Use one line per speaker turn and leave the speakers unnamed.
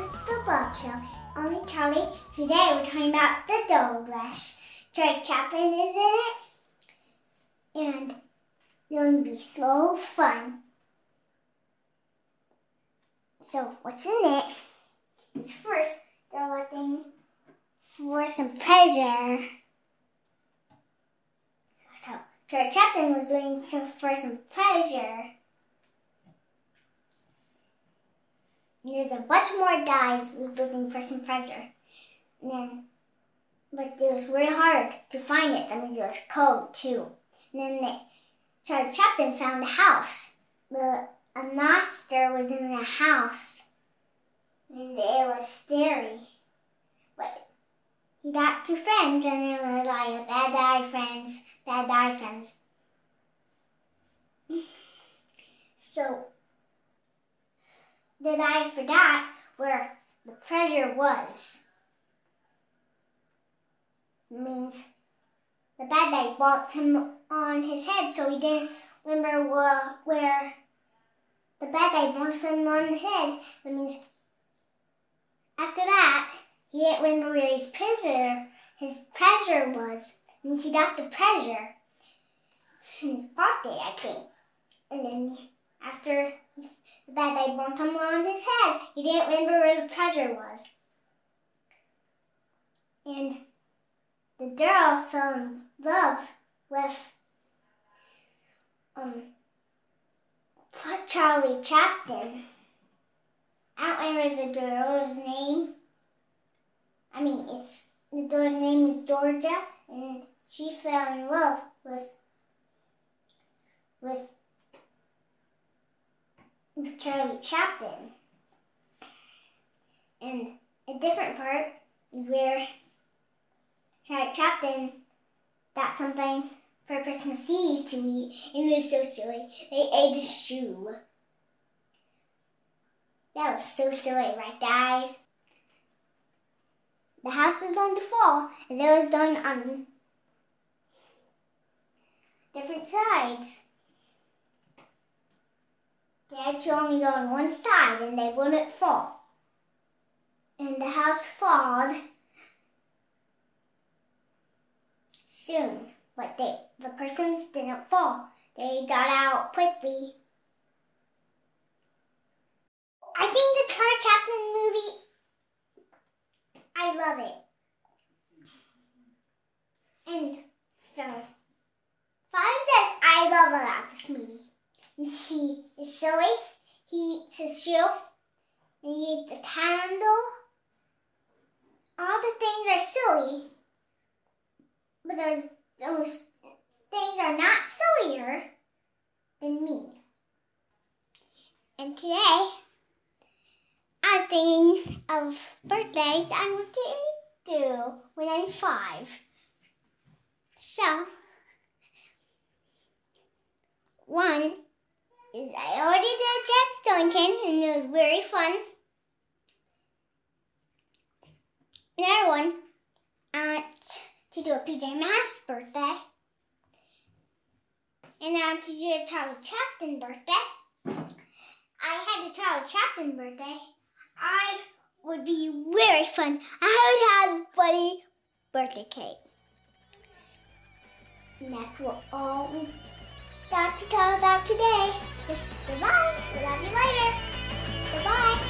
the Blob Show. Only Charlie. Today we're talking about the Gold Rush. Drake Chaplin is in it, and it'll be so fun. So what's in it? Is first they're looking for some treasure. So Drake Chaplin was looking for some treasure. There's a bunch more guys was looking for some treasure. And then, but it was really hard to find it. Means it was cold too. And then they, Charlie Chaplin found a house. But a monster was in the house. And it was scary. But he got two friends and they were like bad guy friends, bad guy friends. So that I forgot where the treasure was. Means the bad guy walked him on his head, so he didn't remember where, where the bad guy bumped him on his head. That means after that, he didn't remember where his treasure, his treasure was. It means he got the treasure in his pocket, I think. And then after the bad guy bumped him on his head, he didn't remember where the treasure was. And the girl fell in love with um, Charlie Chaplin. I don't remember the girl's name. I mean, it's the girl's name is Georgia, and she fell in love with with Charlie Chaplin. And a different part is where Charlie Chaplin got something for Christmas Eve to eat. It was so silly. They ate a shoe. That was so silly, right guys? The house was going to fall, and it was done on different sides. Had to only on one side and they wouldn't fall. And the house falled soon, but they, the persons didn't fall. They got out quickly. I think the Charlie Chaplin movie, I love it. And there's five things I love about this movie. He is silly. He eats his shoe. And he eats the candle. All the things are silly. But there's those things are not sillier than me. And today, I was thinking of birthdays I want to do when I'm five. So, one is I already did Jack Skellington and it was very fun. Another one, want to do a PJ Masks birthday. And want to do a Charlie Chaplin birthday. I had a Charlie Chaplin birthday. I would be very fun. I would have funny birthday cake. And that's what all we got to talk about today. Just goodbye. Love you later. Goodbye.